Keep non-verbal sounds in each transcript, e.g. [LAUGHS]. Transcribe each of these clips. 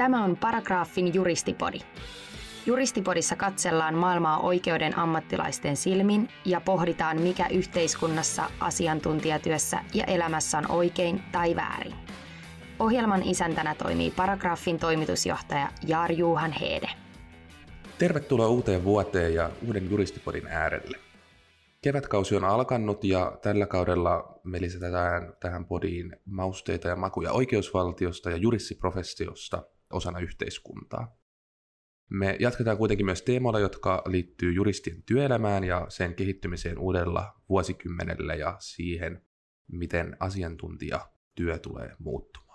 Tämä on Paragraafin juristipodi. Juristipodissa katsellaan maailmaa oikeuden ammattilaisten silmin ja pohditaan, mikä yhteiskunnassa, asiantuntijatyössä ja elämässä on oikein tai väärin. Ohjelman isäntänä toimii Paragraafin toimitusjohtaja Jaar Juhan Heede. Tervetuloa uuteen vuoteen ja uuden juristipodin äärelle. Kevätkausi on alkanut ja tällä kaudella me lisätään tähän podiin mausteita ja makuja oikeusvaltiosta ja jurissiprofessiosta osana yhteiskuntaa. Me jatketaan kuitenkin myös teemoilla, jotka liittyy juristien työelämään ja sen kehittymiseen uudella vuosikymmenellä ja siihen, miten asiantuntijatyö tulee muuttumaan.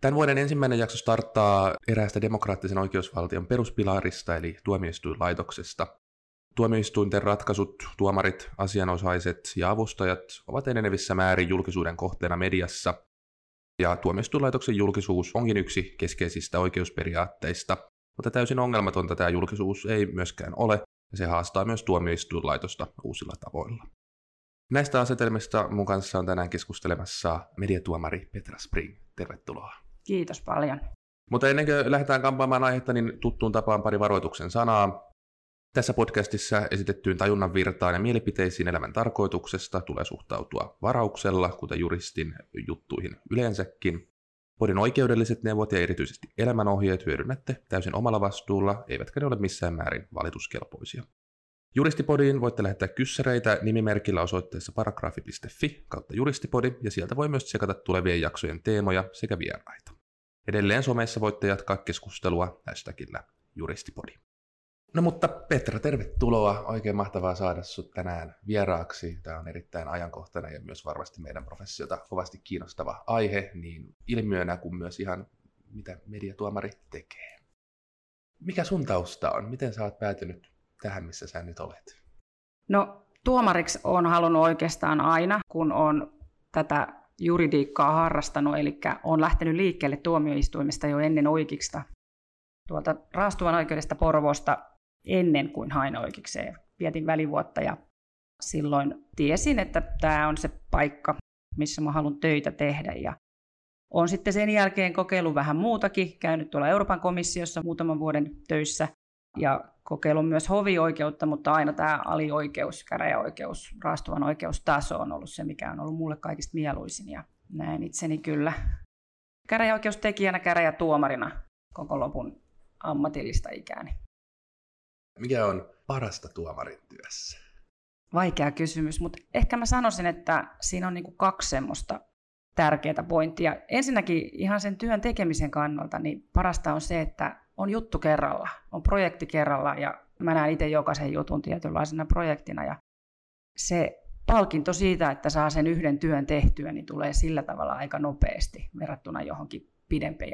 Tämän vuoden ensimmäinen jakso starttaa eräästä demokraattisen oikeusvaltion peruspilarista eli tuomioistuinlaitoksesta. Tuomioistuinten ratkaisut, tuomarit, asianosaiset ja avustajat ovat enenevissä määrin julkisuuden kohteena mediassa, ja tuomioistuinlaitoksen julkisuus onkin yksi keskeisistä oikeusperiaatteista, mutta täysin ongelmatonta tämä julkisuus ei myöskään ole, ja se haastaa myös tuomioistuinlaitosta uusilla tavoilla. Näistä asetelmista mun kanssa on tänään keskustelemassa mediatuomari Petra Spring. Tervetuloa. Kiitos paljon. Mutta ennen kuin lähdetään kampaamaan aihetta, niin tuttuun tapaan pari varoituksen sanaa. Tässä podcastissa esitettyyn tajunnan virtaan ja mielipiteisiin elämän tarkoituksesta tulee suhtautua varauksella, kuten juristin juttuihin yleensäkin. Podin oikeudelliset neuvot ja erityisesti elämänohjeet hyödynnätte täysin omalla vastuulla, eivätkä ne ole missään määrin valituskelpoisia. Juristipodiin voitte lähettää kyssäreitä nimimerkillä osoitteessa paragrafi.fi kautta juristipodi, ja sieltä voi myös tsekata tulevien jaksojen teemoja sekä vieraita. Edelleen somessa voitte jatkaa keskustelua hashtagillä juristipodi. No mutta Petra, tervetuloa. Oikein mahtavaa saada sinut tänään vieraaksi. Tämä on erittäin ajankohtainen ja myös varmasti meidän professiota kovasti kiinnostava aihe, niin ilmiönä kuin myös ihan mitä mediatuomari tekee. Mikä sun tausta on? Miten oot päätynyt tähän, missä sä nyt olet? No tuomariksi on halunnut oikeastaan aina, kun on tätä juridiikkaa harrastanut, eli on lähtenyt liikkeelle tuomioistuimesta jo ennen oikeista. Tuolta raastuvan oikeudesta Porvosta ennen kuin hain oikeikseen. Vietin välivuotta ja silloin tiesin, että tämä on se paikka, missä mä haluan töitä tehdä. Ja olen sitten sen jälkeen kokeillut vähän muutakin, käynyt tuolla Euroopan komissiossa muutaman vuoden töissä ja kokeillut myös hovioikeutta, mutta aina tämä alioikeus, käräjäoikeus, raastuvan oikeustaso on ollut se, mikä on ollut mulle kaikista mieluisin ja näen itseni kyllä käräjäoikeustekijänä, käräjätuomarina koko lopun ammatillista ikääni. Mikä on parasta tuomarin työssä? Vaikea kysymys, mutta ehkä mä sanoisin, että siinä on niin kaksi semmoista tärkeää pointtia. Ensinnäkin ihan sen työn tekemisen kannalta, niin parasta on se, että on juttu kerralla, on projekti kerralla ja mä näen itse jokaisen jutun tietynlaisena projektina ja se palkinto siitä, että saa sen yhden työn tehtyä, niin tulee sillä tavalla aika nopeasti verrattuna johonkin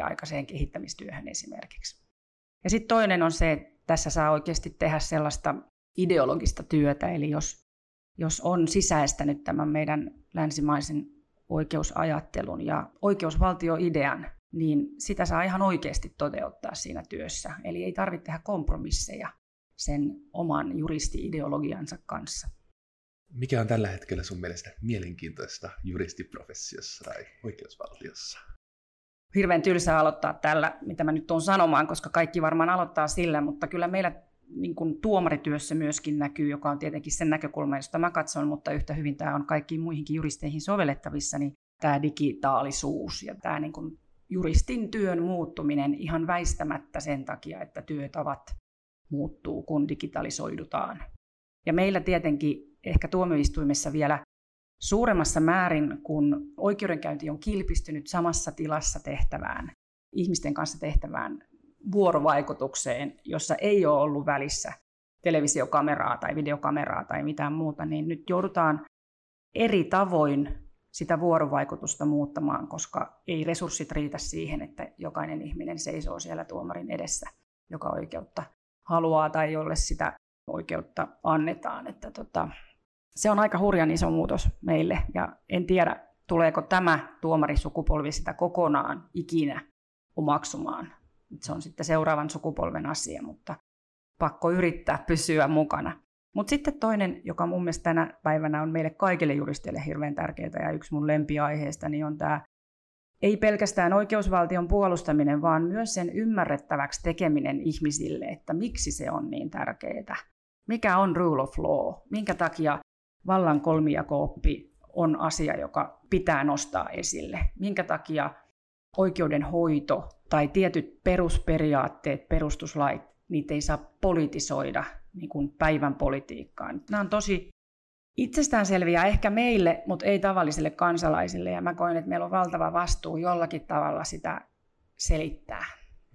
aikaiseen kehittämistyöhön esimerkiksi. Ja sitten toinen on se, tässä saa oikeasti tehdä sellaista ideologista työtä, eli jos, jos on sisäistänyt tämän meidän länsimaisen oikeusajattelun ja oikeusvaltioidean, niin sitä saa ihan oikeasti toteuttaa siinä työssä. Eli ei tarvitse tehdä kompromisseja sen oman juristi-ideologiansa kanssa. Mikä on tällä hetkellä sun mielestä mielenkiintoista juristiprofessiossa tai oikeusvaltiossa? Hirveän tylsää aloittaa tällä, mitä mä nyt tuon sanomaan, koska kaikki varmaan aloittaa sillä, mutta kyllä meillä niin kuin tuomarityössä myöskin näkyy, joka on tietenkin sen näkökulma, josta mä katson, mutta yhtä hyvin tämä on kaikkiin muihinkin juristeihin sovellettavissa, niin tämä digitaalisuus ja tämä niin kuin juristin työn muuttuminen ihan väistämättä sen takia, että työtavat muuttuu, kun digitalisoidutaan. Ja meillä tietenkin ehkä tuomioistuimessa vielä suuremmassa määrin, kun oikeudenkäynti on kilpistynyt samassa tilassa tehtävään, ihmisten kanssa tehtävään vuorovaikutukseen, jossa ei ole ollut välissä televisiokameraa tai videokameraa tai mitään muuta, niin nyt joudutaan eri tavoin sitä vuorovaikutusta muuttamaan, koska ei resurssit riitä siihen, että jokainen ihminen seisoo siellä tuomarin edessä, joka oikeutta haluaa tai jolle sitä oikeutta annetaan. Että tota, se on aika hurjan iso muutos meille ja en tiedä, tuleeko tämä tuomarisukupolvi sitä kokonaan ikinä omaksumaan. Se on sitten seuraavan sukupolven asia, mutta pakko yrittää pysyä mukana. Mutta sitten toinen, joka mun mielestä tänä päivänä on meille kaikille juristeille hirveän tärkeää ja yksi mun lempiaiheista, niin on tämä ei pelkästään oikeusvaltion puolustaminen, vaan myös sen ymmärrettäväksi tekeminen ihmisille, että miksi se on niin tärkeää. Mikä on rule of law? Minkä takia vallan kolmijako-oppi on asia, joka pitää nostaa esille? Minkä takia oikeudenhoito tai tietyt perusperiaatteet, perustuslait, niitä ei saa politisoida niin kuin päivän politiikkaan. Nämä on tosi itsestäänselviä ehkä meille, mutta ei tavallisille kansalaisille. Ja mä koen, että meillä on valtava vastuu jollakin tavalla sitä selittää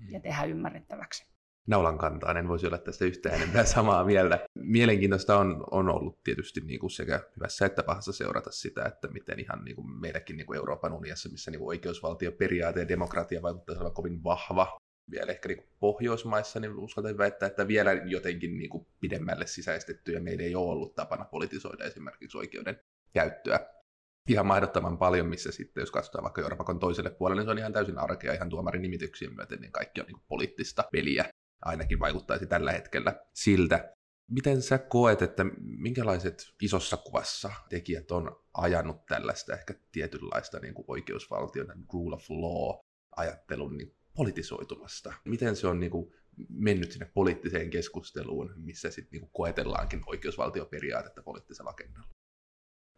ja tehdä ymmärrettäväksi. Naulan kantaan, en voisi olla tästä yhtään enempää samaa mieltä. Mielenkiintoista on, on ollut tietysti niin kuin sekä hyvässä että pahassa seurata sitä, että miten ihan niin kuin meilläkin niin kuin Euroopan unionissa, missä niin kuin oikeusvaltioperiaate ja demokratia vaikuttaa olevan kovin vahva, vielä ehkä niin Pohjoismaissa, niin uskaltaisin väittää, että vielä jotenkin niin kuin pidemmälle sisäistetty, ja meillä ei ole ollut tapana politisoida esimerkiksi oikeuden käyttöä. Ihan mahdottoman paljon, missä sitten, jos katsotaan vaikka Euroopan toiselle puolelle, niin se on ihan täysin arkea ihan tuomarin nimityksien myöten, niin kaikki on niin poliittista peliä, ainakin vaikuttaisi tällä hetkellä siltä. Miten sä koet, että minkälaiset isossa kuvassa tekijät on ajanut tällaista ehkä tietynlaista niin kuin oikeusvaltion, rule of law ajattelun niin politisoitumasta? Miten se on niin kuin, mennyt sinne poliittiseen keskusteluun, missä sitten niin koetellaankin oikeusvaltioperiaatetta poliittisella agendalla?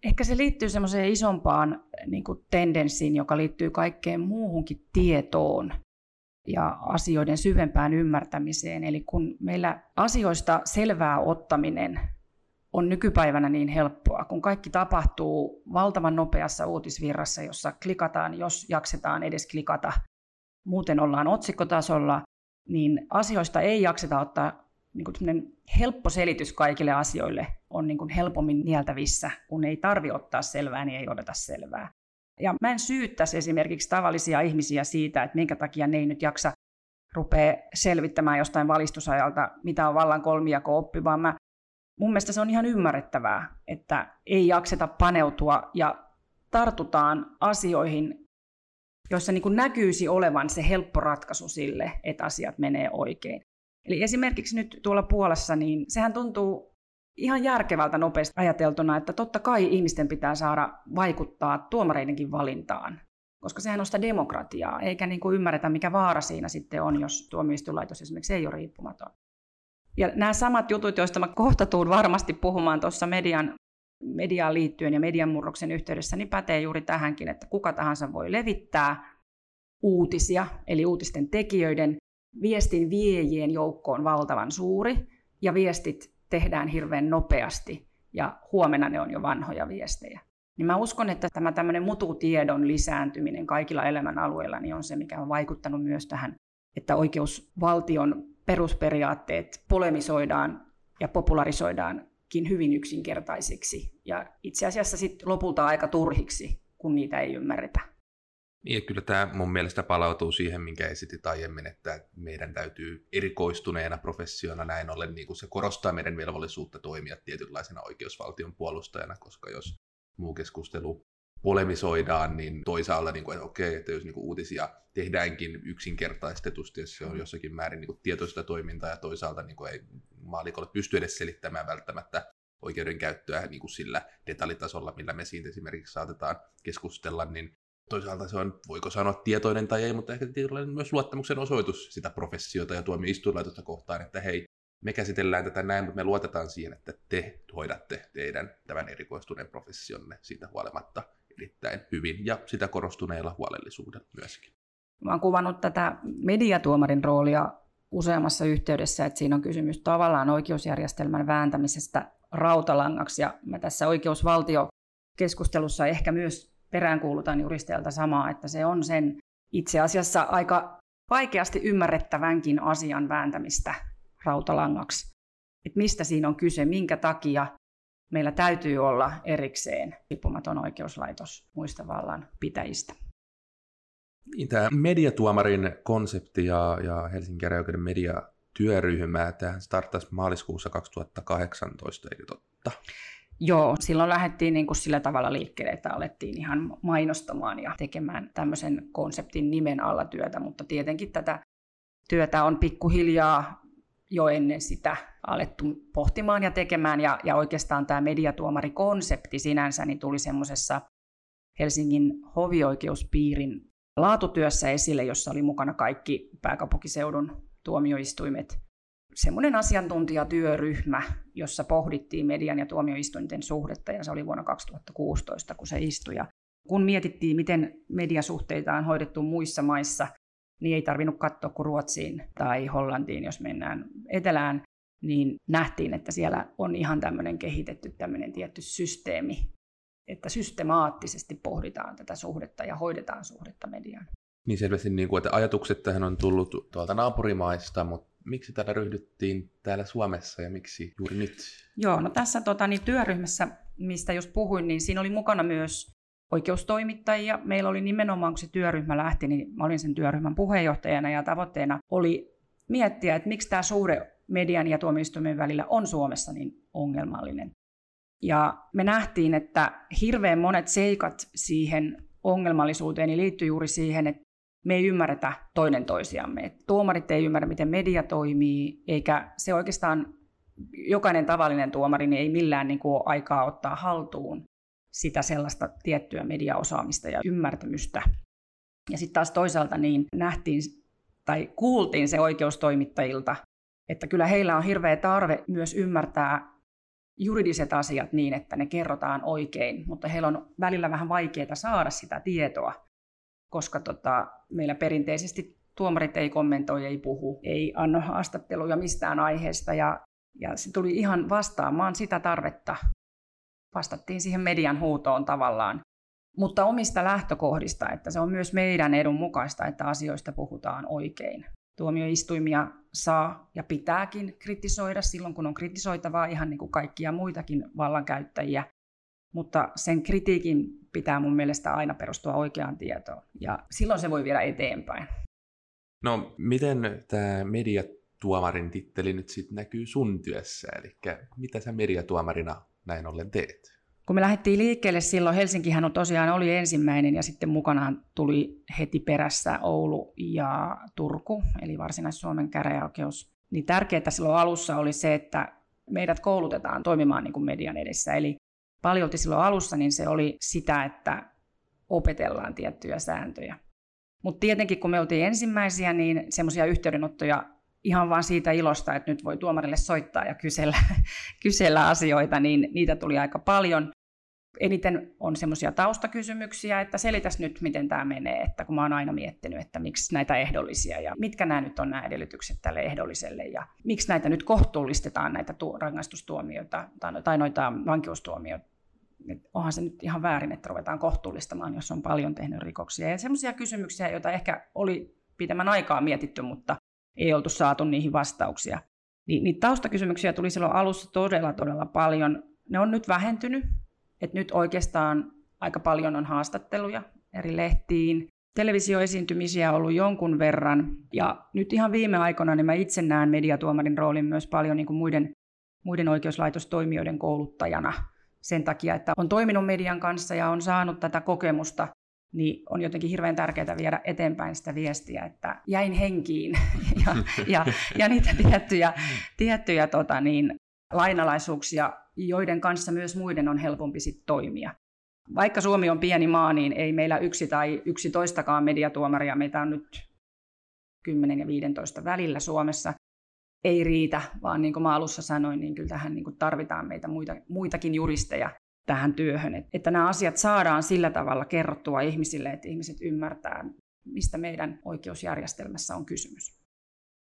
Ehkä se liittyy semmoiseen isompaan niin kuin tendenssiin, joka liittyy kaikkeen muuhunkin tietoon ja asioiden syvempään ymmärtämiseen. Eli kun meillä asioista selvää ottaminen on nykypäivänä niin helppoa, kun kaikki tapahtuu valtavan nopeassa uutisvirrassa, jossa klikataan, jos jaksetaan edes klikata muuten ollaan otsikkotasolla, niin asioista ei jakseta ottaa niin kuin helppo selitys kaikille asioille on niin kuin helpommin nieltävissä, kun ei tarvi ottaa selvää, niin ei odota selvää. Ja mä en syyttäisi esimerkiksi tavallisia ihmisiä siitä, että minkä takia ne ei nyt jaksa rupea selvittämään jostain valistusajalta, mitä on vallan kolmijako oppi, vaan mä, mun mielestä se on ihan ymmärrettävää, että ei jakseta paneutua ja tartutaan asioihin joissa niin näkyisi olevan se helppo ratkaisu sille, että asiat menee oikein. Eli esimerkiksi nyt tuolla Puolassa, niin sehän tuntuu ihan järkevältä nopeasti ajateltuna, että totta kai ihmisten pitää saada vaikuttaa tuomareidenkin valintaan, koska sehän on sitä demokratiaa, eikä niin kuin ymmärretä, mikä vaara siinä sitten on, jos tuomioistuinlaitos esimerkiksi ei ole riippumaton. Ja nämä samat jutut, joista mä kohta tuun varmasti puhumaan tuossa median mediaan liittyen ja median murroksen yhteydessä, niin pätee juuri tähänkin, että kuka tahansa voi levittää uutisia, eli uutisten tekijöiden viestin viejien joukko on valtavan suuri, ja viestit tehdään hirveän nopeasti, ja huomenna ne on jo vanhoja viestejä. Niin mä uskon, että tämä tämmöinen mututiedon lisääntyminen kaikilla elämän alueilla niin on se, mikä on vaikuttanut myös tähän, että oikeusvaltion perusperiaatteet polemisoidaan ja popularisoidaan hyvin yksinkertaisiksi ja itse asiassa sitten lopulta aika turhiksi, kun niitä ei ymmärretä. Niin, kyllä tämä mun mielestä palautuu siihen, minkä esitit aiemmin, että meidän täytyy erikoistuneena professiona näin ollen, niin kuin se korostaa meidän velvollisuutta toimia tietynlaisena oikeusvaltion puolustajana, koska jos muu keskustelu polemisoidaan, niin toisaalta, niin kuin, että okei, että jos niin kuin uutisia tehdäänkin yksinkertaistetusti, jos se on jossakin määrin niin kuin tietoista toimintaa, ja toisaalta niin kuin ei maalikolle pysty edes selittämään välttämättä oikeudenkäyttöä niin kuin sillä detaljitasolla, millä me siitä esimerkiksi saatetaan keskustella, niin toisaalta se on, voiko sanoa tietoinen tai ei, mutta ehkä tietynlainen myös luottamuksen osoitus sitä professiota ja tuomioistuinlaitosta kohtaan, että hei, me käsitellään tätä näin, mutta me luotetaan siihen, että te hoidatte teidän tämän erikoistuneen professionne siitä huolimatta erittäin hyvin ja sitä korostuneella huolellisuudella myöskin. Mä oon kuvannut tätä mediatuomarin roolia useammassa yhteydessä, että siinä on kysymys tavallaan oikeusjärjestelmän vääntämisestä rautalangaksi. Ja mä tässä oikeusvaltiokeskustelussa ehkä myös peräänkuulutan juristeilta samaa, että se on sen itse asiassa aika vaikeasti ymmärrettävänkin asian vääntämistä rautalangaksi. Että mistä siinä on kyse, minkä takia meillä täytyy olla erikseen riippumaton oikeuslaitos muista vallan pitäjistä. Niin, tämä mediatuomarin konsepti ja, ja Helsingin käräjäoikeuden mediatyöryhmä, tämä starttasi maaliskuussa 2018, eikö totta? Joo, silloin lähdettiin niin kuin sillä tavalla liikkeelle, että alettiin ihan mainostamaan ja tekemään tämmöisen konseptin nimen alla työtä, mutta tietenkin tätä työtä on pikkuhiljaa jo ennen sitä alettu pohtimaan ja tekemään, ja, ja oikeastaan tämä mediatuomarikonsepti sinänsä niin tuli semmoisessa Helsingin hovioikeuspiirin laatutyössä esille, jossa oli mukana kaikki pääkaupunkiseudun tuomioistuimet. Semmoinen asiantuntijatyöryhmä, jossa pohdittiin median ja tuomioistuinten suhdetta, ja se oli vuonna 2016, kun se istui. Ja kun mietittiin, miten mediasuhteita on hoidettu muissa maissa, niin ei tarvinnut katsoa kuin Ruotsiin tai Hollantiin, jos mennään etelään, niin nähtiin, että siellä on ihan tämmöinen kehitetty tämmöinen tietty systeemi, että systemaattisesti pohditaan tätä suhdetta ja hoidetaan suhdetta mediaan. Niin selvästi, niin kuin, että ajatukset tähän on tullut tuolta naapurimaista, mutta miksi täällä ryhdyttiin täällä Suomessa ja miksi juuri nyt? Joo, no tässä tota, niin työryhmässä, mistä just puhuin, niin siinä oli mukana myös oikeustoimittajia. Meillä oli nimenomaan, kun se työryhmä lähti, niin mä olin sen työryhmän puheenjohtajana ja tavoitteena oli miettiä, että miksi tämä suhde median ja tuomioistuimen välillä on Suomessa niin ongelmallinen. Ja me nähtiin, että hirveän monet seikat siihen ongelmallisuuteen niin liittyy juuri siihen, että me ei ymmärretä toinen toisiamme. Et tuomarit ei ymmärrä, miten media toimii, eikä se oikeastaan jokainen tavallinen tuomari niin ei millään niin kuin aikaa ottaa haltuun sitä sellaista tiettyä mediaosaamista ja ymmärtämystä. Ja sitten taas toisaalta niin nähtiin tai kuultiin se oikeustoimittajilta, että kyllä heillä on hirveä tarve myös ymmärtää juridiset asiat niin, että ne kerrotaan oikein, mutta heillä on välillä vähän vaikeaa saada sitä tietoa, koska tota, meillä perinteisesti tuomarit ei kommentoi, ei puhu, ei anna haastatteluja mistään aiheesta ja, ja se tuli ihan vastaamaan sitä tarvetta. Vastattiin siihen median huutoon tavallaan, mutta omista lähtökohdista, että se on myös meidän edun mukaista, että asioista puhutaan oikein. Tuomioistuimia saa ja pitääkin kritisoida silloin, kun on kritisoitavaa ihan niin kuin kaikkia muitakin vallankäyttäjiä, mutta sen kritiikin pitää mun mielestä aina perustua oikeaan tietoon, ja silloin se voi viedä eteenpäin. No, miten tämä mediatuomarin titteli nyt sitten näkyy sun työssä, eli mitä sä mediatuomarina näin ollen teet? Kun me lähdettiin liikkeelle silloin, Helsinkihän on tosiaan oli ensimmäinen ja sitten mukanaan tuli heti perässä Oulu ja Turku, eli Varsinais-Suomen käräjäoikeus. Niin tärkeää silloin alussa oli se, että meidät koulutetaan toimimaan niin kuin median edessä. Eli paljolti silloin alussa niin se oli sitä, että opetellaan tiettyjä sääntöjä. Mutta tietenkin kun me oltiin ensimmäisiä, niin semmoisia yhteydenottoja ihan vain siitä ilosta, että nyt voi tuomarille soittaa ja kysellä, [LAUGHS] kysellä asioita, niin niitä tuli aika paljon. Eniten on semmoisia taustakysymyksiä, että selitäs nyt, miten tämä menee, että kun mä oon aina miettinyt, että miksi näitä ehdollisia ja mitkä nämä nyt on nämä edellytykset tälle ehdolliselle ja miksi näitä nyt kohtuullistetaan näitä tu- rangaistustuomioita tai noita vankeustuomioita. Et onhan se nyt ihan väärin, että ruvetaan kohtuullistamaan, jos on paljon tehnyt rikoksia. Ja semmoisia kysymyksiä, joita ehkä oli pidemmän aikaa mietitty, mutta ei oltu saatu niihin vastauksia. Niin, niitä taustakysymyksiä tuli silloin alussa todella, todella paljon. Ne on nyt vähentynyt, että nyt oikeastaan aika paljon on haastatteluja eri lehtiin. Televisioesiintymisiä on ollut jonkun verran. Ja nyt ihan viime aikoina niin mä itse näen mediatuomarin roolin myös paljon niin kuin muiden, muiden oikeuslaitostoimijoiden kouluttajana. Sen takia, että on toiminut median kanssa ja on saanut tätä kokemusta niin on jotenkin hirveän tärkeää viedä eteenpäin sitä viestiä, että jäin henkiin [LAUGHS] ja, ja, ja niitä tiettyjä, tiettyjä tota niin, lainalaisuuksia, joiden kanssa myös muiden on helpompi sit toimia. Vaikka Suomi on pieni maa, niin ei meillä yksi tai yksi toistakaan mediatuomaria, meitä on nyt 10 ja 15 välillä Suomessa, ei riitä, vaan niin kuin mä alussa sanoin, niin kyllä tähän niin kuin tarvitaan meitä muita, muitakin juristeja, tähän työhön. Että, että nämä asiat saadaan sillä tavalla kerrottua ihmisille, että ihmiset ymmärtää, mistä meidän oikeusjärjestelmässä on kysymys.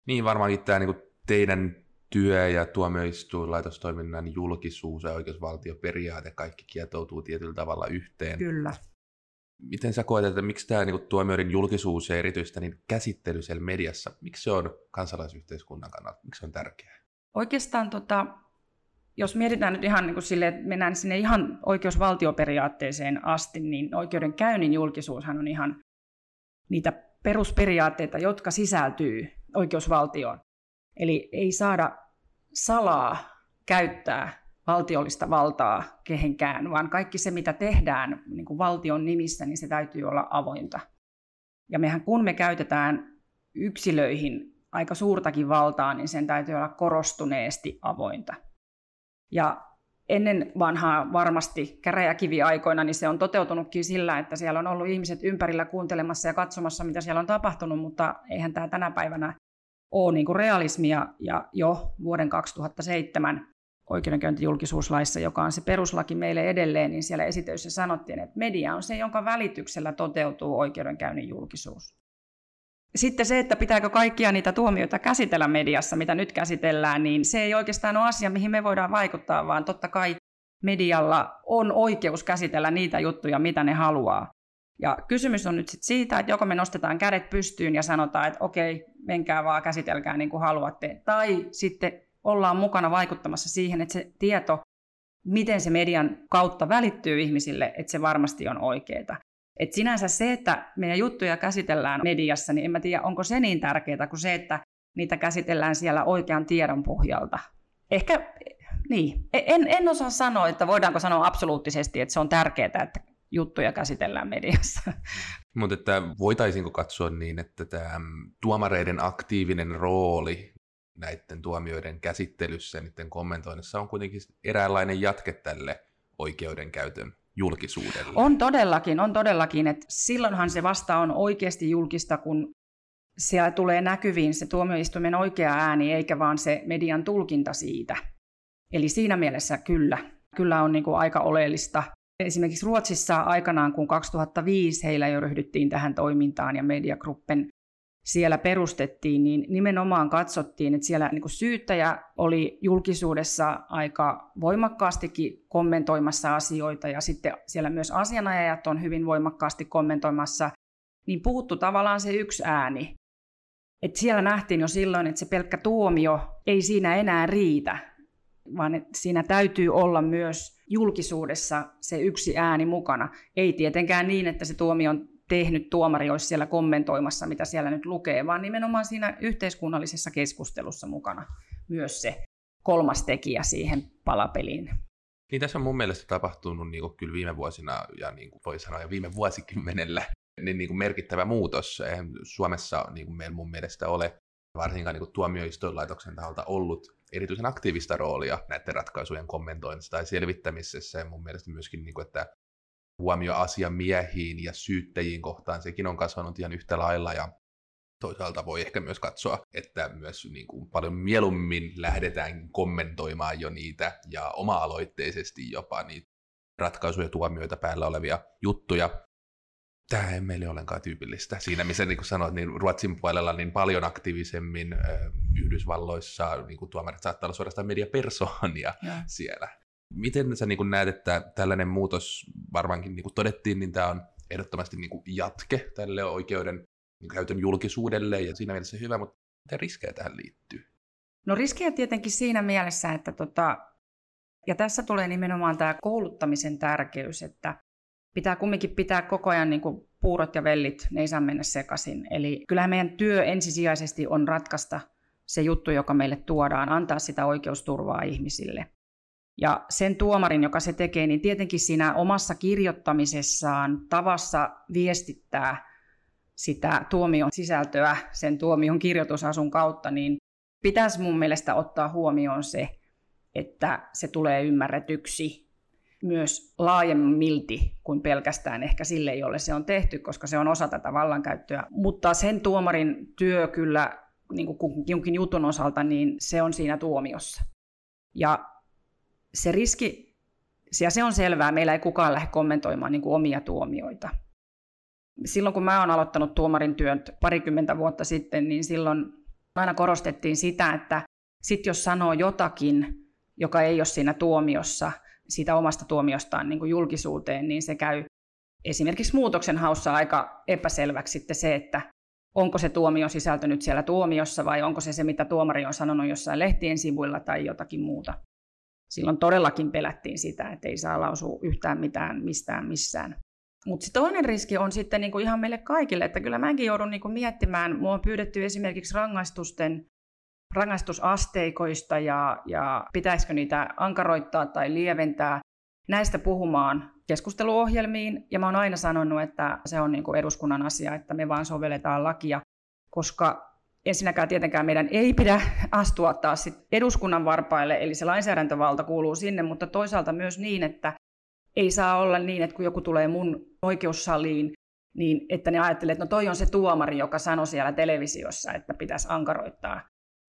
Niin varmaankin tämä niin teidän työ- ja tuomioistuinlaitostoiminnan julkisuus ja oikeusvaltioperiaate, kaikki kietoutuu tietyllä tavalla yhteen. Kyllä. Miten sä koet, että miksi tämä niin tuomioiden julkisuus ja erityisesti niin käsittely siellä mediassa, miksi se on kansalaisyhteiskunnan kannalta, miksi se on tärkeää? Oikeastaan tota, jos mietitään nyt ihan niin kuin sille, että mennään sinne ihan oikeusvaltioperiaatteeseen asti, niin oikeudenkäynnin julkisuushan on ihan niitä perusperiaatteita, jotka sisältyy oikeusvaltioon. Eli ei saada salaa käyttää valtiollista valtaa kehenkään, vaan kaikki se, mitä tehdään niin kuin valtion nimissä, niin se täytyy olla avointa. Ja mehän kun me käytetään yksilöihin aika suurtakin valtaa, niin sen täytyy olla korostuneesti avointa. Ja ennen vanhaa varmasti käräjäkiviaikoina, niin se on toteutunutkin sillä, että siellä on ollut ihmiset ympärillä kuuntelemassa ja katsomassa, mitä siellä on tapahtunut, mutta eihän tämä tänä päivänä ole niin kuin realismia. Ja jo vuoden 2007 oikeudenkäyntijulkisuuslaissa, joka on se peruslaki meille edelleen, niin siellä esitöissä sanottiin, että media on se, jonka välityksellä toteutuu oikeudenkäynnin julkisuus. Sitten se, että pitääkö kaikkia niitä tuomioita käsitellä mediassa, mitä nyt käsitellään, niin se ei oikeastaan ole asia, mihin me voidaan vaikuttaa, vaan totta kai medialla on oikeus käsitellä niitä juttuja, mitä ne haluaa. Ja kysymys on nyt sit siitä, että joko me nostetaan kädet pystyyn ja sanotaan, että okei, menkää vaan, käsitelkää niin kuin haluatte, tai sitten ollaan mukana vaikuttamassa siihen, että se tieto, miten se median kautta välittyy ihmisille, että se varmasti on oikeaa. Et sinänsä se, että meidän juttuja käsitellään mediassa, niin en mä tiedä, onko se niin tärkeää kuin se, että niitä käsitellään siellä oikean tiedon pohjalta. Ehkä, niin, en, en osaa sanoa, että voidaanko sanoa absoluuttisesti, että se on tärkeää, että juttuja käsitellään mediassa. Mutta että voitaisiinko katsoa niin, että tämä tuomareiden aktiivinen rooli näiden tuomioiden käsittelyssä ja niiden kommentoinnissa on kuitenkin eräänlainen jatke tälle oikeudenkäytön julkisuudelle. On todellakin, on todellakin, että silloinhan se vasta on oikeasti julkista, kun siellä tulee näkyviin se tuomioistuimen oikea ääni, eikä vaan se median tulkinta siitä. Eli siinä mielessä kyllä, kyllä on niin kuin aika oleellista. Esimerkiksi Ruotsissa aikanaan, kun 2005 heillä jo ryhdyttiin tähän toimintaan ja Mediagruppen siellä perustettiin, niin nimenomaan katsottiin, että siellä niin syyttäjä oli julkisuudessa aika voimakkaastikin kommentoimassa asioita ja sitten siellä myös asianajajat on hyvin voimakkaasti kommentoimassa, niin puhuttu tavallaan se yksi ääni. Et siellä nähtiin jo silloin, että se pelkkä tuomio ei siinä enää riitä, vaan siinä täytyy olla myös julkisuudessa se yksi ääni mukana. Ei tietenkään niin, että se tuomion tehnyt tuomari olisi siellä kommentoimassa, mitä siellä nyt lukee, vaan nimenomaan siinä yhteiskunnallisessa keskustelussa mukana myös se kolmas tekijä siihen palapeliin. Niin tässä on mun mielestä tapahtunut niin kuin kyllä viime vuosina ja niin kuin voi sanoa jo viime vuosikymmenellä niin, niin kuin merkittävä muutos. Eihän Suomessa niin kuin meillä mun mielestä ole varsinkaan niin tuomioistuinlaitoksen taholta ollut erityisen aktiivista roolia näiden ratkaisujen kommentoinnissa tai selvittämisessä. Ja mun mielestä myöskin, niin kuin, että huomio asiamiehiin ja syyttäjiin kohtaan, sekin on kasvanut ihan yhtä lailla ja toisaalta voi ehkä myös katsoa, että myös niin kuin paljon mieluummin lähdetään kommentoimaan jo niitä ja oma-aloitteisesti jopa niitä ratkaisuja, tuomioita päällä olevia juttuja. Tämä ei meille ollenkaan tyypillistä. Siinä missä niin kuin sanoit, niin Ruotsin puolella niin paljon aktiivisemmin Yhdysvalloissa niin kuin tuomarit saattaa olla suorastaan mediapersoonia ja. siellä. Miten sä niin näet, että tällainen muutos varmaankin niin kuin todettiin, niin tämä on ehdottomasti niin kuin jatke tälle oikeuden niin käytön julkisuudelle ja siinä mielessä hyvä, mutta mitä riskejä tähän liittyy? No riskejä tietenkin siinä mielessä, että tota, ja tässä tulee nimenomaan tämä kouluttamisen tärkeys, että pitää kumminkin pitää koko ajan niin kuin puurot ja vellit, ne ei saa mennä sekaisin. Eli kyllähän meidän työ ensisijaisesti on ratkaista se juttu, joka meille tuodaan, antaa sitä oikeusturvaa ihmisille. Ja sen tuomarin, joka se tekee, niin tietenkin siinä omassa kirjoittamisessaan tavassa viestittää sitä tuomion sisältöä sen tuomion kirjoitusasun kautta, niin pitäisi mun mielestä ottaa huomioon se, että se tulee ymmärretyksi myös laajemmilti kuin pelkästään ehkä sille, jolle se on tehty, koska se on osa tätä vallankäyttöä. Mutta sen tuomarin työ kyllä niin kuin jonkin jutun osalta, niin se on siinä tuomiossa. Ja se riski, ja se on selvää, meillä ei kukaan lähde kommentoimaan niin kuin omia tuomioita. Silloin kun mä oon aloittanut tuomarin työn parikymmentä vuotta sitten, niin silloin aina korostettiin sitä, että sit jos sanoo jotakin, joka ei ole siinä tuomiossa, siitä omasta tuomiostaan niin kuin julkisuuteen, niin se käy esimerkiksi muutoksen haussa aika epäselväksi sitten se, että onko se tuomio sisältö nyt siellä tuomiossa vai onko se se, mitä tuomari on sanonut jossain lehtien sivuilla tai jotakin muuta silloin todellakin pelättiin sitä, että ei saa lausua yhtään mitään mistään missään. Mutta toinen riski on sitten niinku ihan meille kaikille, että kyllä mäkin joudun niinku miettimään, mua on pyydetty esimerkiksi rangaistusten rangaistusasteikoista ja, ja pitäisikö niitä ankaroittaa tai lieventää. Näistä puhumaan keskusteluohjelmiin ja mä oon aina sanonut, että se on niinku eduskunnan asia, että me vaan sovelletaan lakia, koska ensinnäkään tietenkään meidän ei pidä astua taas sit eduskunnan varpaille, eli se lainsäädäntövalta kuuluu sinne, mutta toisaalta myös niin, että ei saa olla niin, että kun joku tulee mun oikeussaliin, niin että ne ajattelee, että no toi on se tuomari, joka sanoi siellä televisiossa, että pitäisi ankaroittaa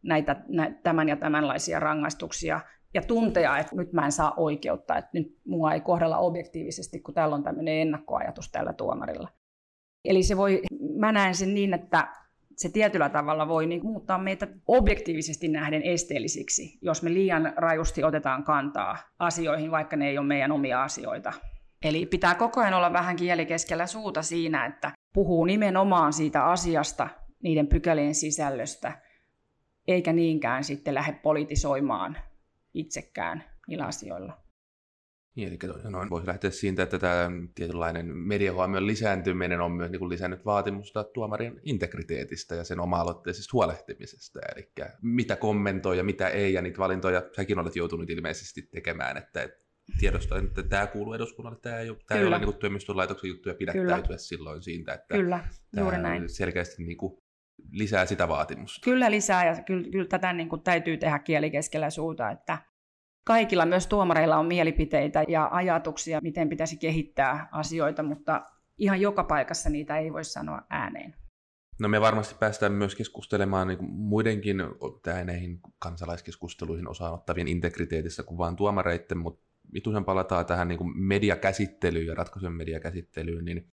näitä, nä, tämän ja tämänlaisia rangaistuksia ja tuntea, että nyt mä en saa oikeutta, että nyt mua ei kohdella objektiivisesti, kun täällä on tämmöinen ennakkoajatus tällä tuomarilla. Eli se voi, mä näen sen niin, että se tietyllä tavalla voi niin muuttaa meitä objektiivisesti nähden esteellisiksi, jos me liian rajusti otetaan kantaa asioihin, vaikka ne ei ole meidän omia asioita. Eli pitää koko ajan olla vähän kieli keskellä suuta siinä, että puhuu nimenomaan siitä asiasta, niiden pykälien sisällöstä, eikä niinkään sitten lähde politisoimaan itsekään niillä asioilla. Niin, eli noin voisi lähteä siitä, että tämä tietynlainen mediahuomion lisääntyminen on myös niin kuin lisännyt vaatimusta tuomarin integriteetistä ja sen oma-aloitteisesta huolehtimisesta. Eli mitä kommentoi ja mitä ei, ja niitä valintoja säkin olet joutunut ilmeisesti tekemään, että tiedostaa, että tämä kuuluu eduskunnalle, tämä ei ole, tämä ei ole niin työmistolaitoksen juttuja pidättäytyä Kyllä. silloin siitä, että Kyllä, juuri näin. selkeästi niin kuin lisää sitä vaatimusta. Kyllä lisää, ja kyllä, kyllä tätä niin kuin täytyy tehdä kieli keskellä suuta, että kaikilla myös tuomareilla on mielipiteitä ja ajatuksia, miten pitäisi kehittää asioita, mutta ihan joka paikassa niitä ei voi sanoa ääneen. No me varmasti päästään myös keskustelemaan niin muidenkin näihin kansalaiskeskusteluihin osaanottavien integriteetissä kuin vain tuomareiden, mutta vitusen palataan tähän niin mediakäsittelyyn ja ratkaisujen mediakäsittelyyn, niin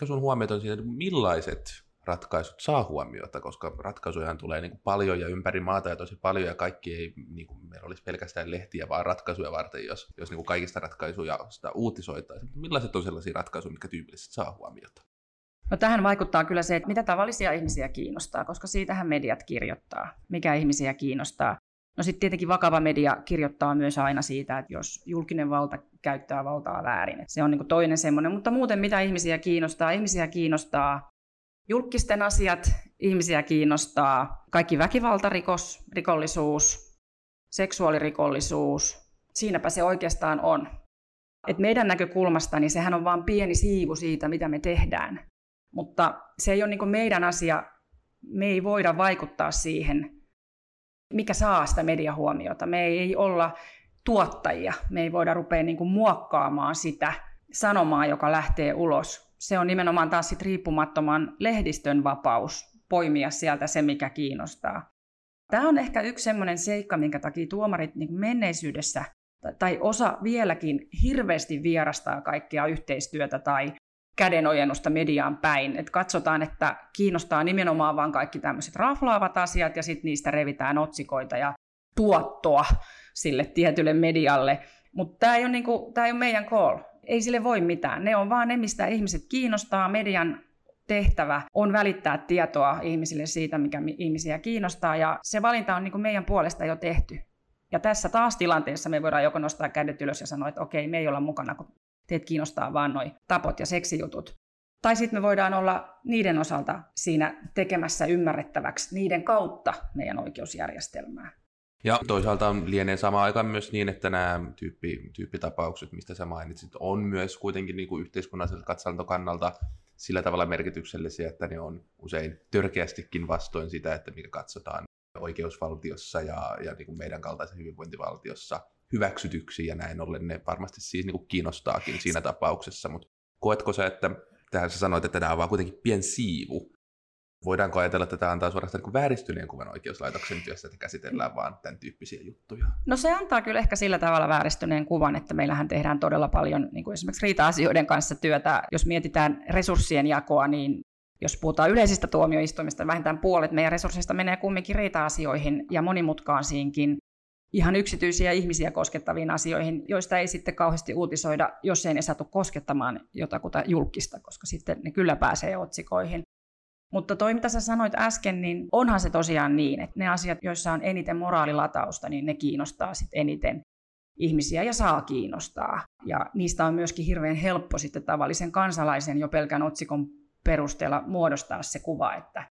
jos on huomioita siitä, että millaiset ratkaisut saa huomiota, koska ratkaisuja tulee niin kuin paljon ja ympäri maata ja tosi paljon ja kaikki ei, niin kuin meillä olisi pelkästään lehtiä vaan ratkaisuja varten, jos, jos niin kuin kaikista ratkaisuja sitä uutisoitaisiin. Millaiset on sellaisia ratkaisuja, mitkä tyypillisesti saa huomiota? No tähän vaikuttaa kyllä se, että mitä tavallisia ihmisiä kiinnostaa, koska siitähän mediat kirjoittaa, mikä ihmisiä kiinnostaa. No sitten tietenkin vakava media kirjoittaa myös aina siitä, että jos julkinen valta käyttää valtaa väärin. Se on niin toinen semmoinen, mutta muuten mitä ihmisiä kiinnostaa? Ihmisiä kiinnostaa julkisten asiat, ihmisiä kiinnostaa kaikki väkivaltarikos, rikollisuus, seksuaalirikollisuus. Siinäpä se oikeastaan on. Et meidän näkökulmasta niin sehän on vain pieni siivu siitä, mitä me tehdään. Mutta se ei ole niin meidän asia, me ei voida vaikuttaa siihen, mikä saa sitä mediahuomiota. Me ei olla tuottajia, me ei voida rupea niin muokkaamaan sitä sanomaa, joka lähtee ulos. Se on nimenomaan taas sit riippumattoman lehdistön vapaus poimia sieltä se, mikä kiinnostaa. Tämä on ehkä yksi sellainen seikka, minkä takia tuomarit niin menneisyydessä tai osa vieläkin hirveästi vierastaa kaikkea yhteistyötä tai kädenojennusta mediaan päin. Et katsotaan, että kiinnostaa nimenomaan vain kaikki tämmöiset raflaavat asiat ja sitten niistä revitään otsikoita ja tuottoa sille tietylle medialle. Mutta tämä ei, ole niinku, ei ole meidän call. Ei sille voi mitään. Ne on vaan ne, mistä ihmiset kiinnostaa. Median tehtävä on välittää tietoa ihmisille siitä, mikä ihmisiä kiinnostaa. Ja se valinta on niinku meidän puolesta jo tehty. Ja tässä taas tilanteessa me voidaan joko nostaa kädet ylös ja sanoa, että okei, me ei olla mukana, kun teet kiinnostaa vaan noin tapot ja seksijutut. Tai sitten me voidaan olla niiden osalta siinä tekemässä ymmärrettäväksi niiden kautta meidän oikeusjärjestelmää. Ja toisaalta lienee samaan aikaan myös niin, että nämä tyyppi, tyyppitapaukset, mistä sä mainitsit, on myös kuitenkin niin kuin yhteiskunnalliselta katsantokannalta sillä tavalla merkityksellisiä, että ne on usein törkeästikin vastoin sitä, että mikä katsotaan oikeusvaltiossa ja, ja niin kuin meidän kaltaisen hyvinvointivaltiossa hyväksytyksi. Ja näin ollen ne varmasti siis niin kuin kiinnostaakin siinä tapauksessa, mutta koetko sä, että tähän sä sanoit, että tämä on vaan kuitenkin pien siivu, voidaanko ajatella, että tämä antaa suorastaan niin vääristyneen kuvan oikeuslaitoksen työssä, että käsitellään vaan tämän tyyppisiä juttuja? No se antaa kyllä ehkä sillä tavalla vääristyneen kuvan, että meillähän tehdään todella paljon niin kuin esimerkiksi riita-asioiden kanssa työtä. Jos mietitään resurssien jakoa, niin jos puhutaan yleisistä tuomioistuimista, vähintään puolet meidän resursseista menee kumminkin riita-asioihin ja monimutkaisiinkin ihan yksityisiä ihmisiä koskettaviin asioihin, joista ei sitten kauheasti uutisoida, jos ei ne saatu koskettamaan jotakuta julkista, koska sitten ne kyllä pääsee otsikoihin. Mutta toi, mitä sä sanoit äsken, niin onhan se tosiaan niin, että ne asiat, joissa on eniten moraalilatausta, niin ne kiinnostaa sitten eniten ihmisiä ja saa kiinnostaa. Ja niistä on myöskin hirveän helppo sitten tavallisen kansalaisen jo pelkän otsikon perusteella muodostaa se kuva, että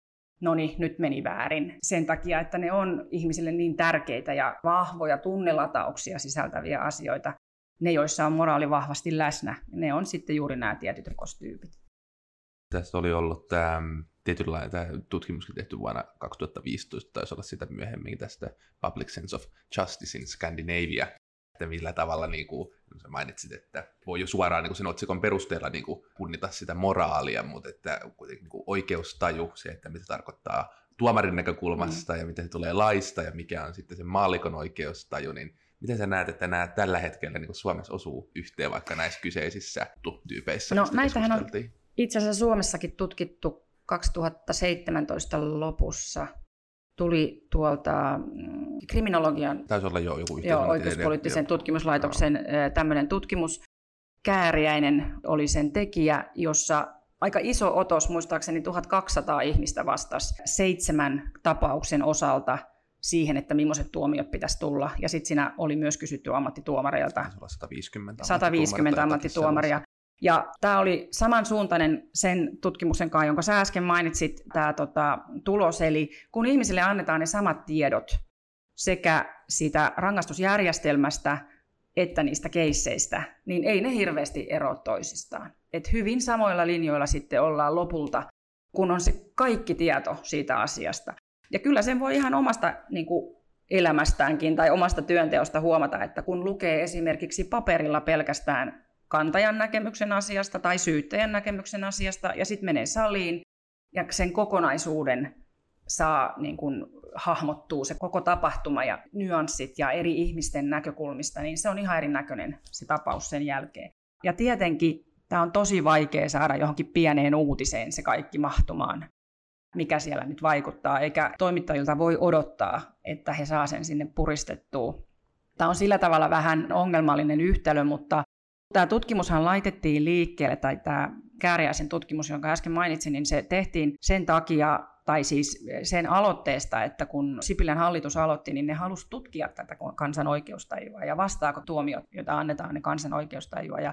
no niin, nyt meni väärin. Sen takia, että ne on ihmisille niin tärkeitä ja vahvoja tunnelatauksia sisältäviä asioita. Ne, joissa on moraali vahvasti läsnä, ne on sitten juuri nämä tietyt rikostyypit. Tässä oli ollut tämä tietynlainen tämä tutkimuskin tehty vuonna 2015, taisi olla sitä myöhemmin tästä Public Sense of Justice in Scandinavia, että millä tavalla niin kuin, sä mainitsit, että voi jo suoraan niin kuin sen otsikon perusteella niin kuin, punnita sitä moraalia, mutta että kuitenkin niin kuin oikeustaju, se, että mitä tarkoittaa tuomarin näkökulmasta mm. ja miten se tulee laista ja mikä on sitten se maallikon oikeustaju, niin miten sä näet, että nämä tällä hetkellä niin Suomessa osuu yhteen vaikka näissä kyseisissä tyypeissä? No näitähän on itse asiassa Suomessakin tutkittu 2017 lopussa tuli tuolta mm, kriminologian Taisi olla jo joku joo, oikeuspoliittisen jo. tutkimuslaitoksen no. tämmöinen tutkimus. Kääriäinen oli sen tekijä, jossa aika iso otos, muistaakseni 1200 ihmistä vastasi seitsemän tapauksen osalta siihen, että millaiset tuomiot pitäisi tulla. Ja sitten siinä oli myös kysytty ammattituomareilta. 150, 150 ammattituomaria. Ja tämä oli samansuuntainen sen tutkimuksen kanssa, jonka sä äsken mainitsit, tämä tota, tulos. Eli kun ihmisille annetaan ne samat tiedot sekä sitä rangaistusjärjestelmästä että niistä keisseistä, niin ei ne hirveästi ero toisistaan. Et hyvin samoilla linjoilla sitten ollaan lopulta, kun on se kaikki tieto siitä asiasta. Ja kyllä sen voi ihan omasta niin kuin, elämästäänkin tai omasta työnteosta huomata, että kun lukee esimerkiksi paperilla pelkästään kantajan näkemyksen asiasta tai syyttäjän näkemyksen asiasta ja sitten menee saliin ja sen kokonaisuuden saa niin kun, hahmottuu se koko tapahtuma ja nyanssit ja eri ihmisten näkökulmista, niin se on ihan erinäköinen se tapaus sen jälkeen. Ja tietenkin tämä on tosi vaikea saada johonkin pieneen uutiseen se kaikki mahtumaan, mikä siellä nyt vaikuttaa, eikä toimittajilta voi odottaa, että he saa sen sinne puristettua. Tämä on sillä tavalla vähän ongelmallinen yhtälö, mutta Tämä tutkimushan laitettiin liikkeelle, tai tämä Kääriäisen tutkimus, jonka äsken mainitsin, niin se tehtiin sen takia, tai siis sen aloitteesta, että kun Sipilän hallitus aloitti, niin ne halusi tutkia tätä kansan oikeustajua ja vastaako tuomiot, joita annetaan ne kansan oikeustajua. Ja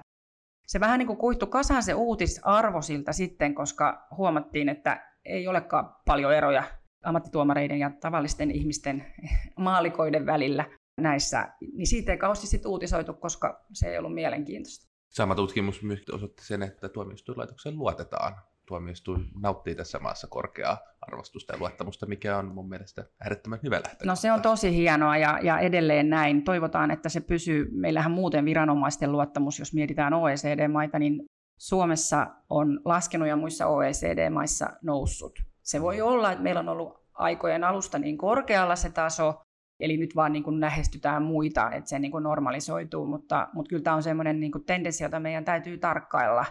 se vähän niin kuin kuihtu kasaan se uutisarvo siltä sitten, koska huomattiin, että ei olekaan paljon eroja ammattituomareiden ja tavallisten ihmisten [LAUGHS] maalikoiden välillä näissä, niin siitä ei kauheasti sitten uutisoitu, koska se ei ollut mielenkiintoista. Sama tutkimus myös osoitti sen, että tuomioistuinlaitokseen luotetaan. Tuomioistuin nauttii tässä maassa korkeaa arvostusta ja luottamusta, mikä on mun mielestä äärettömän hyvä lähtökohta. No se on tosi hienoa ja, ja edelleen näin. Toivotaan, että se pysyy. Meillähän muuten viranomaisten luottamus, jos mietitään OECD-maita, niin Suomessa on laskenut ja muissa OECD-maissa noussut. Se voi olla, että meillä on ollut aikojen alusta niin korkealla se taso, Eli nyt vaan niin kuin lähestytään muita, että se niin kuin normalisoituu, mutta, mutta kyllä tämä on semmoinen niin kuin tendenssi, jota meidän täytyy tarkkailla,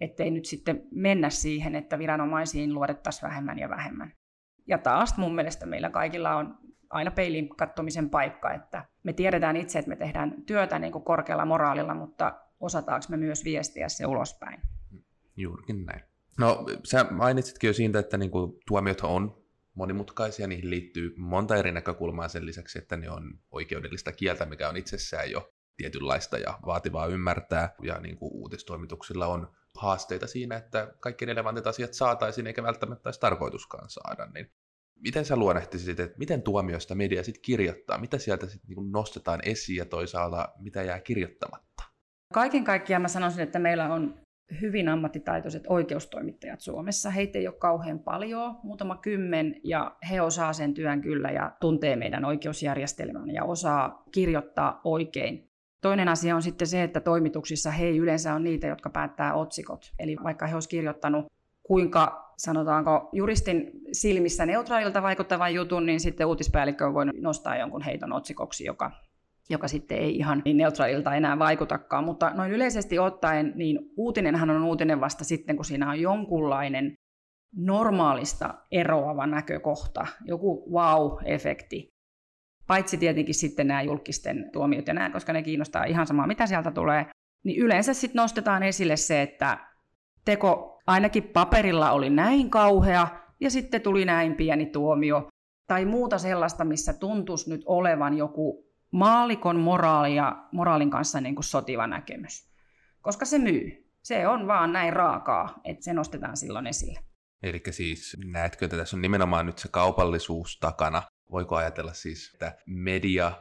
ettei nyt sitten mennä siihen, että viranomaisiin luodettaisiin vähemmän ja vähemmän. Ja taas mun mielestä meillä kaikilla on aina peilin kattomisen paikka, että me tiedetään itse, että me tehdään työtä niin kuin korkealla moraalilla, mutta osataanko me myös viestiä se ulospäin. Juurikin näin. No sä mainitsitkin jo siitä, että niin kuin, tuomiot on monimutkaisia, niihin liittyy monta eri näkökulmaa sen lisäksi, että ne on oikeudellista kieltä, mikä on itsessään jo tietynlaista ja vaativaa ymmärtää, ja niin kuin uutistoimituksilla on haasteita siinä, että kaikki relevantit asiat saataisiin, eikä välttämättä olisi tarkoituskaan saada, niin miten sä luonnehtisit, että miten tuomioista media sitten kirjoittaa, mitä sieltä sitten niin nostetaan esiin ja toisaalta mitä jää kirjoittamatta? Kaiken kaikkiaan mä sanoisin, että meillä on hyvin ammattitaitoiset oikeustoimittajat Suomessa. Heitä ei ole kauhean paljon, muutama kymmen, ja he osaa sen työn kyllä ja tuntee meidän oikeusjärjestelmän ja osaa kirjoittaa oikein. Toinen asia on sitten se, että toimituksissa he ei yleensä on niitä, jotka päättää otsikot. Eli vaikka he olisivat kirjoittanut kuinka sanotaanko juristin silmissä neutraalilta vaikuttavan jutun, niin sitten uutispäällikkö on voinut nostaa jonkun heiton otsikoksi, joka joka sitten ei ihan niin neutraalilta enää vaikutakaan. Mutta noin yleisesti ottaen, niin uutinenhan on uutinen vasta sitten, kun siinä on jonkunlainen normaalista eroava näkökohta, joku wow-efekti. Paitsi tietenkin sitten nämä julkisten tuomiot ja nämä, koska ne kiinnostaa ihan samaa, mitä sieltä tulee, niin yleensä sitten nostetaan esille se, että teko ainakin paperilla oli näin kauhea, ja sitten tuli näin pieni tuomio, tai muuta sellaista, missä tuntuisi nyt olevan joku maalikon moraali ja moraalin kanssa niin kuin sotiva näkemys. Koska se myy. Se on vaan näin raakaa, että se nostetaan silloin esille. Eli siis näetkö, että tässä on nimenomaan nyt se kaupallisuus takana? Voiko ajatella siis, että media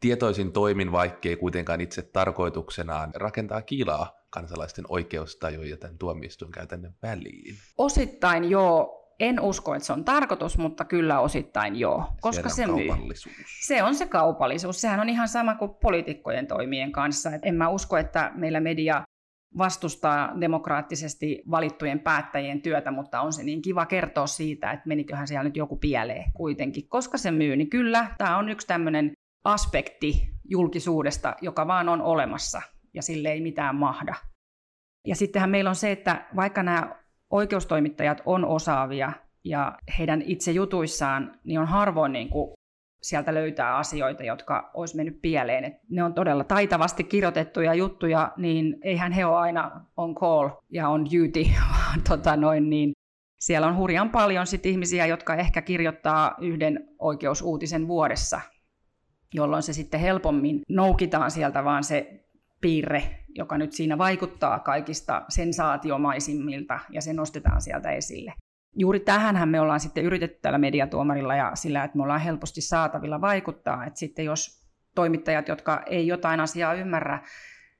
tietoisin toimin, vaikkei kuitenkaan itse tarkoituksenaan rakentaa kiilaa kansalaisten oikeustajun ja tämän tuomioistuin käytännön väliin? Osittain joo, En usko, että se on tarkoitus, mutta kyllä osittain joo, koska se myy. Se on se kaupallisuus. Sehän on ihan sama kuin poliitikkojen toimien kanssa. Et en mä usko, että meillä media vastustaa demokraattisesti valittujen päättäjien työtä, mutta on se niin kiva kertoa siitä, että meniköhän siellä nyt joku pieleen kuitenkin. Koska se myy, niin kyllä tämä on yksi tämmöinen aspekti julkisuudesta, joka vaan on olemassa ja sille ei mitään mahda. Ja sittenhän meillä on se, että vaikka nämä oikeustoimittajat on osaavia ja heidän itse jutuissaan, niin on harvoin niin kuin sieltä löytää asioita, jotka olisi mennyt pieleen. Et ne on todella taitavasti kirjoitettuja juttuja, niin eihän he ole aina on call ja on duty, [LAUGHS] vaan tota noin, niin siellä on hurjan paljon sit ihmisiä, jotka ehkä kirjoittaa yhden oikeusuutisen vuodessa, jolloin se sitten helpommin noukitaan sieltä vaan se piirre, joka nyt siinä vaikuttaa kaikista sensaatiomaisimmilta, ja se nostetaan sieltä esille. Juuri tähänhän me ollaan sitten yritetty tällä mediatuomarilla ja sillä, että me ollaan helposti saatavilla vaikuttaa, että sitten jos toimittajat, jotka ei jotain asiaa ymmärrä,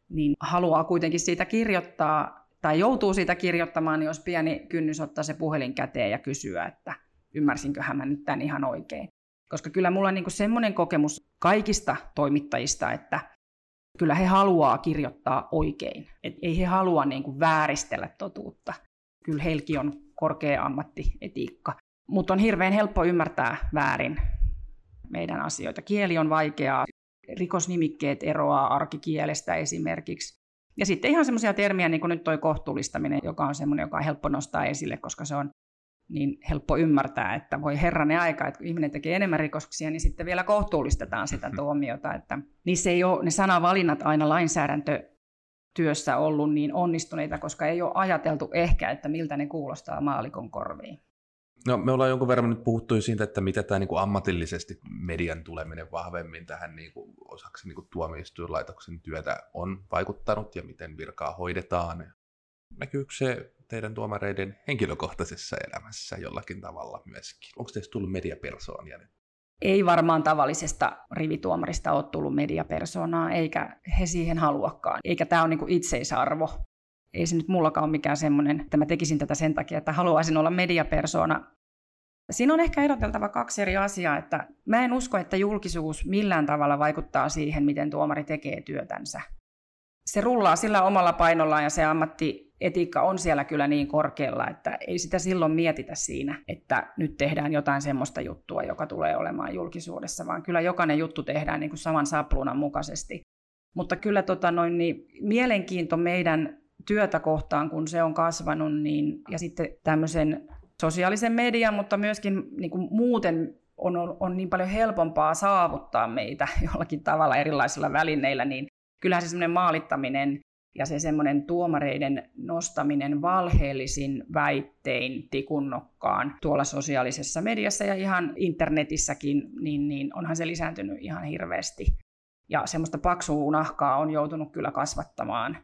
niin haluaa kuitenkin siitä kirjoittaa tai joutuu siitä kirjoittamaan, niin jos pieni kynnys ottaa se puhelin käteen ja kysyä, että ymmärsinköhän mä nyt tämän ihan oikein. Koska kyllä mulla on niin semmoinen kokemus kaikista toimittajista, että kyllä he haluaa kirjoittaa oikein. Et ei he halua niin kuin vääristellä totuutta. Kyllä heilläkin on korkea ammattietiikka. Mutta on hirveän helppo ymmärtää väärin meidän asioita. Kieli on vaikeaa, rikosnimikkeet eroaa arkikielestä esimerkiksi. Ja sitten ihan semmoisia termiä, niin kuin nyt toi kohtuullistaminen, joka on semmoinen, joka on helppo nostaa esille, koska se on niin helppo ymmärtää, että voi herranen aika, että kun ihminen tekee enemmän rikoksia, niin sitten vielä kohtuullistetaan sitä tuomiota. Että niissä ei ole ne sanavalinnat aina lainsäädäntötyössä ollut niin onnistuneita, koska ei ole ajateltu ehkä, että miltä ne kuulostaa maalikon korviin. No, me ollaan jonkun verran nyt puhuttu siitä, että mitä tämä niin kuin ammatillisesti median tuleminen vahvemmin tähän niin kuin osaksi niin kuin tuomioistuinlaitoksen työtä on vaikuttanut ja miten virkaa hoidetaan. Näkyykö se teidän tuomareiden henkilökohtaisessa elämässä jollakin tavalla myöskin? Onko teistä tullut mediapersoonia nyt? Ei varmaan tavallisesta rivituomarista ole tullut mediapersoonaa, eikä he siihen haluakaan. Eikä tämä ole niinku itseisarvo. Ei se nyt mullakaan ole mikään semmoinen, että mä tekisin tätä sen takia, että haluaisin olla mediapersoona. Siinä on ehkä eroteltava kaksi eri asiaa, että mä en usko, että julkisuus millään tavalla vaikuttaa siihen, miten tuomari tekee työtänsä. Se rullaa sillä omalla painollaan ja se ammatti etiikka on siellä kyllä niin korkealla, että ei sitä silloin mietitä siinä, että nyt tehdään jotain semmoista juttua, joka tulee olemaan julkisuudessa, vaan kyllä jokainen juttu tehdään niin kuin saman sapluunan mukaisesti. Mutta kyllä tota noin, niin mielenkiinto meidän työtä kohtaan, kun se on kasvanut, niin, ja sitten tämmöisen sosiaalisen median, mutta myöskin niin kuin muuten on, on, on niin paljon helpompaa saavuttaa meitä [LAUGHS] jollakin tavalla erilaisilla välineillä, niin kyllähän se semmoinen maalittaminen ja se semmoinen tuomareiden nostaminen valheellisin väittein tikunnokkaan tuolla sosiaalisessa mediassa ja ihan internetissäkin, niin, niin onhan se lisääntynyt ihan hirveästi. Ja semmoista paksua nahkaa on joutunut kyllä kasvattamaan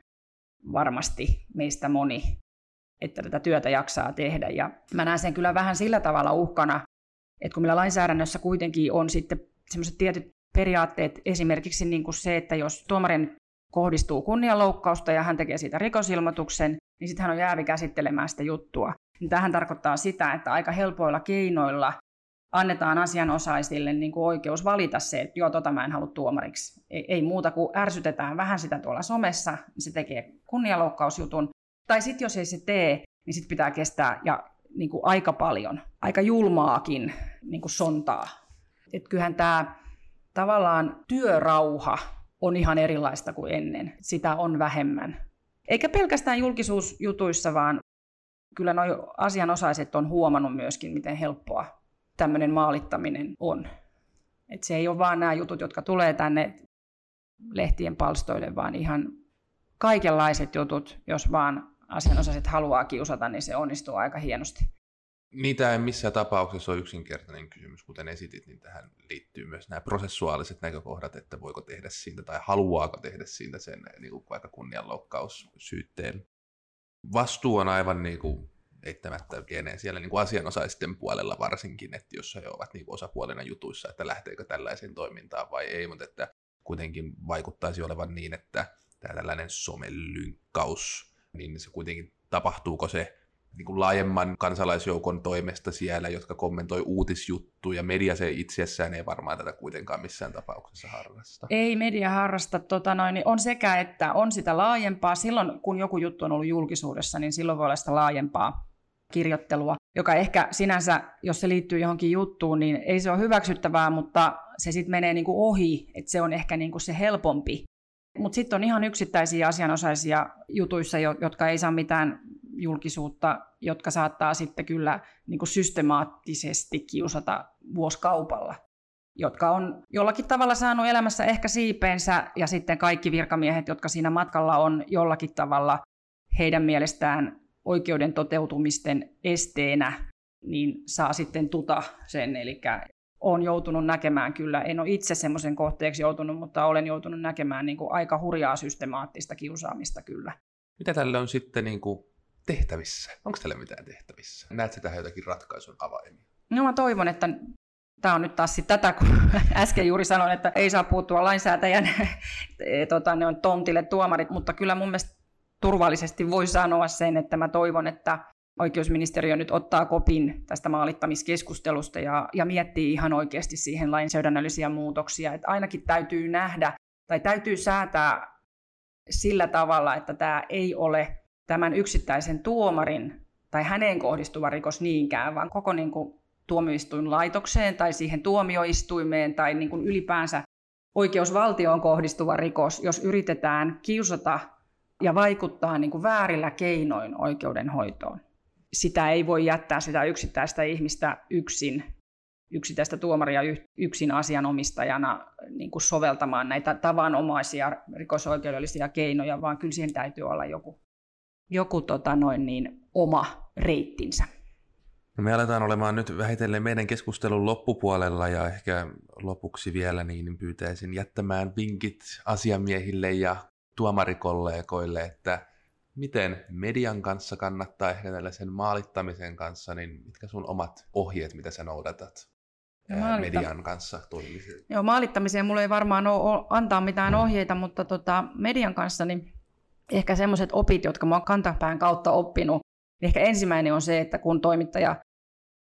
varmasti meistä moni, että tätä työtä jaksaa tehdä. Ja mä näen sen kyllä vähän sillä tavalla uhkana, että kun meillä lainsäädännössä kuitenkin on sitten semmoiset tietyt periaatteet, esimerkiksi niin kuin se, että jos tuomarin kohdistuu kunnianloukkausta ja hän tekee siitä rikosilmoituksen, niin sitten hän on jäävi käsittelemään sitä juttua. Niin tähän tarkoittaa sitä, että aika helpoilla keinoilla annetaan asianosaisille niin kuin oikeus valita se, että joo, tota mä en halua tuomariksi. Ei, ei muuta kuin ärsytetään vähän sitä tuolla somessa, niin se tekee kunnianloukkausjutun. Tai sitten jos ei se tee, niin sitten pitää kestää ja niin kuin aika paljon, aika julmaakin niin kuin sontaa. Et kyllähän tämä tavallaan työrauha on ihan erilaista kuin ennen. Sitä on vähemmän. Eikä pelkästään julkisuusjutuissa, vaan kyllä nuo asianosaiset on huomannut myöskin, miten helppoa tämmöinen maalittaminen on. Et se ei ole vaan nämä jutut, jotka tulee tänne lehtien palstoille, vaan ihan kaikenlaiset jutut, jos vaan asianosaiset haluaa kiusata, niin se onnistuu aika hienosti. Niitä ei missään tapauksessa ole yksinkertainen kysymys, kuten esitit, niin tähän liittyy myös nämä prosessuaaliset näkökohdat, että voiko tehdä siitä tai haluaako tehdä siitä sen niin kuin vaikka kunnianloukkaussyytteen. Vastuu on aivan niin kuin eittämättä pieneen siellä niin kuin asianosaisten puolella varsinkin, että jos he ovat niin kuin osapuolena jutuissa, että lähteekö tällaiseen toimintaan vai ei, mutta että kuitenkin vaikuttaisi olevan niin, että tämä tällainen somelynkkaus, niin se kuitenkin tapahtuuko se niin kuin laajemman kansalaisjoukon toimesta siellä, jotka kommentoi uutisjuttuja. Media se itsessään ei varmaan tätä kuitenkaan missään tapauksessa harrasta. Ei media harrasta. Tota noin, niin on sekä että on sitä laajempaa. Silloin kun joku juttu on ollut julkisuudessa, niin silloin voi olla sitä laajempaa kirjoittelua, joka ehkä sinänsä, jos se liittyy johonkin juttuun, niin ei se ole hyväksyttävää, mutta se sitten menee niin kuin ohi, että se on ehkä niin kuin se helpompi. Mutta sitten on ihan yksittäisiä asianosaisia jutuissa, jotka ei saa mitään julkisuutta, jotka saattaa sitten kyllä niin kuin systemaattisesti kiusata vuoskaupalla, jotka on jollakin tavalla saanut elämässä ehkä siipeensä, ja sitten kaikki virkamiehet, jotka siinä matkalla on jollakin tavalla heidän mielestään oikeuden toteutumisten esteenä, niin saa sitten tuta sen. Eli olen joutunut näkemään kyllä, en ole itse semmoisen kohteeksi joutunut, mutta olen joutunut näkemään niin kuin aika hurjaa systemaattista kiusaamista kyllä. Mitä tälle on sitten niin kuin tehtävissä? Onko tälle mitään tehtävissä? Näetkö tähän jotakin ratkaisun avaimia? No mä toivon, että tämä on nyt taas tätä, kun [LAUGHS] äsken juuri sanoin, että ei saa puuttua lainsäätäjän [LAUGHS] tota, ne on tontille tuomarit, mutta kyllä mun mielestä turvallisesti voi sanoa sen, että mä toivon, että oikeusministeriö nyt ottaa kopin tästä maalittamiskeskustelusta ja, ja miettii ihan oikeasti siihen lainsäädännöllisiä muutoksia. Että ainakin täytyy nähdä tai täytyy säätää sillä tavalla, että tämä ei ole tämän yksittäisen tuomarin tai häneen kohdistuva rikos niinkään, vaan koko niin kuin, tuomioistuinlaitokseen tai siihen tuomioistuimeen tai niin kuin ylipäänsä oikeusvaltioon kohdistuva rikos, jos yritetään kiusata ja vaikuttaa niin kuin väärillä keinoin oikeudenhoitoon. Sitä ei voi jättää sitä yksittäistä ihmistä yksin, yksittäistä tuomaria yksin asianomistajana niin kuin soveltamaan näitä tavanomaisia rikosoikeudellisia keinoja, vaan kyllä siihen täytyy olla joku, joku tota noin niin, oma reittinsä. No me aletaan olemaan nyt vähitellen meidän keskustelun loppupuolella ja ehkä lopuksi vielä niin pyytäisin jättämään vinkit asiamiehille ja tuomarikollegoille, että miten median kanssa kannattaa ehkä tällaisen maalittamisen kanssa, niin mitkä sun omat ohjeet, mitä sä noudatat no, maalitta- median kanssa toimimiseen? Joo, maalittamiseen mulla ei varmaan ole antaa mitään ohjeita, mutta tota, median kanssa niin ehkä semmoiset opit, jotka mä oon kantapään kautta oppinut. Ehkä ensimmäinen on se, että kun toimittaja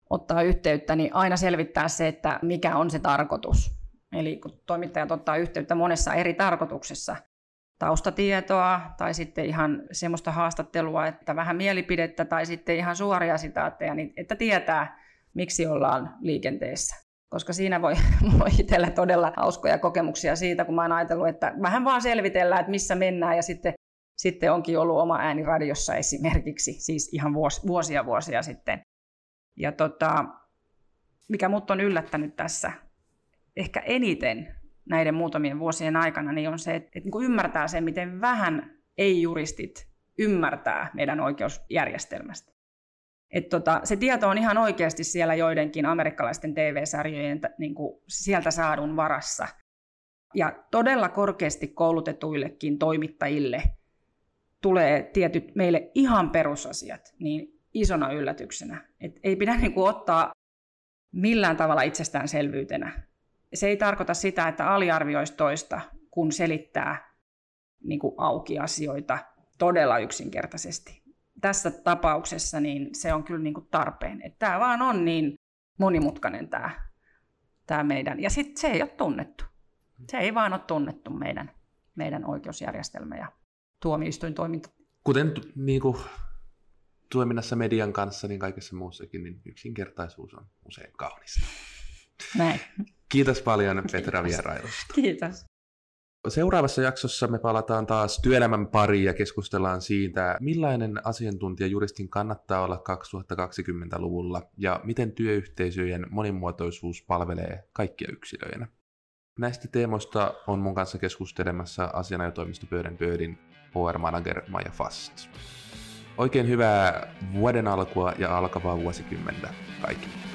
ottaa yhteyttä, niin aina selvittää se, että mikä on se tarkoitus. Eli kun toimittajat ottaa yhteyttä monessa eri tarkoituksessa, taustatietoa tai sitten ihan semmoista haastattelua, että vähän mielipidettä tai sitten ihan suoria sitaatteja, niin että tietää, miksi ollaan liikenteessä. Koska siinä voi, [LAUGHS] voi itsellä todella hauskoja kokemuksia siitä, kun mä oon ajatellut, että vähän vaan selvitellään, että missä mennään ja sitten, sitten onkin ollut oma ääni radiossa esimerkiksi, siis ihan vuos, vuosia vuosia sitten. Ja tota, mikä mut on yllättänyt tässä ehkä eniten näiden muutamien vuosien aikana, niin on se, että, että niin ymmärtää sen, miten vähän ei-juristit ymmärtää meidän oikeusjärjestelmästä. Et tota, se tieto on ihan oikeasti siellä joidenkin amerikkalaisten TV-sarjojen niin kuin sieltä saadun varassa. Ja todella korkeasti koulutetuillekin toimittajille tulee tietyt meille ihan perusasiat niin isona yllätyksenä. Et ei pidä niin kuin ottaa millään tavalla itsestäänselvyytenä se ei tarkoita sitä, että aliarvioisi toista, kun selittää niin kuin auki asioita todella yksinkertaisesti. Tässä tapauksessa niin se on kyllä niin kuin tarpeen. Että tämä vaan on niin monimutkainen tämä, tämä meidän. Ja sitten se ei ole tunnettu. Se ei vaan ole tunnettu meidän, meidän oikeusjärjestelmä ja tuomioistuintoiminta. Kuten niin kuin, toiminnassa median kanssa, niin kaikessa muussakin, niin yksinkertaisuus on usein kaunista. Näin. Kiitos paljon Petra vierailusta. Kiitos. Seuraavassa jaksossa me palataan taas työelämän pariin ja keskustellaan siitä, millainen asiantuntija juristin kannattaa olla 2020-luvulla ja miten työyhteisöjen monimuotoisuus palvelee kaikkia yksilöinä. Näistä teemoista on mun kanssa keskustelemassa asianajotoimistopöydän pöydin HR-manager Maja Fast. Oikein hyvää vuoden alkua ja alkavaa vuosikymmentä kaikille.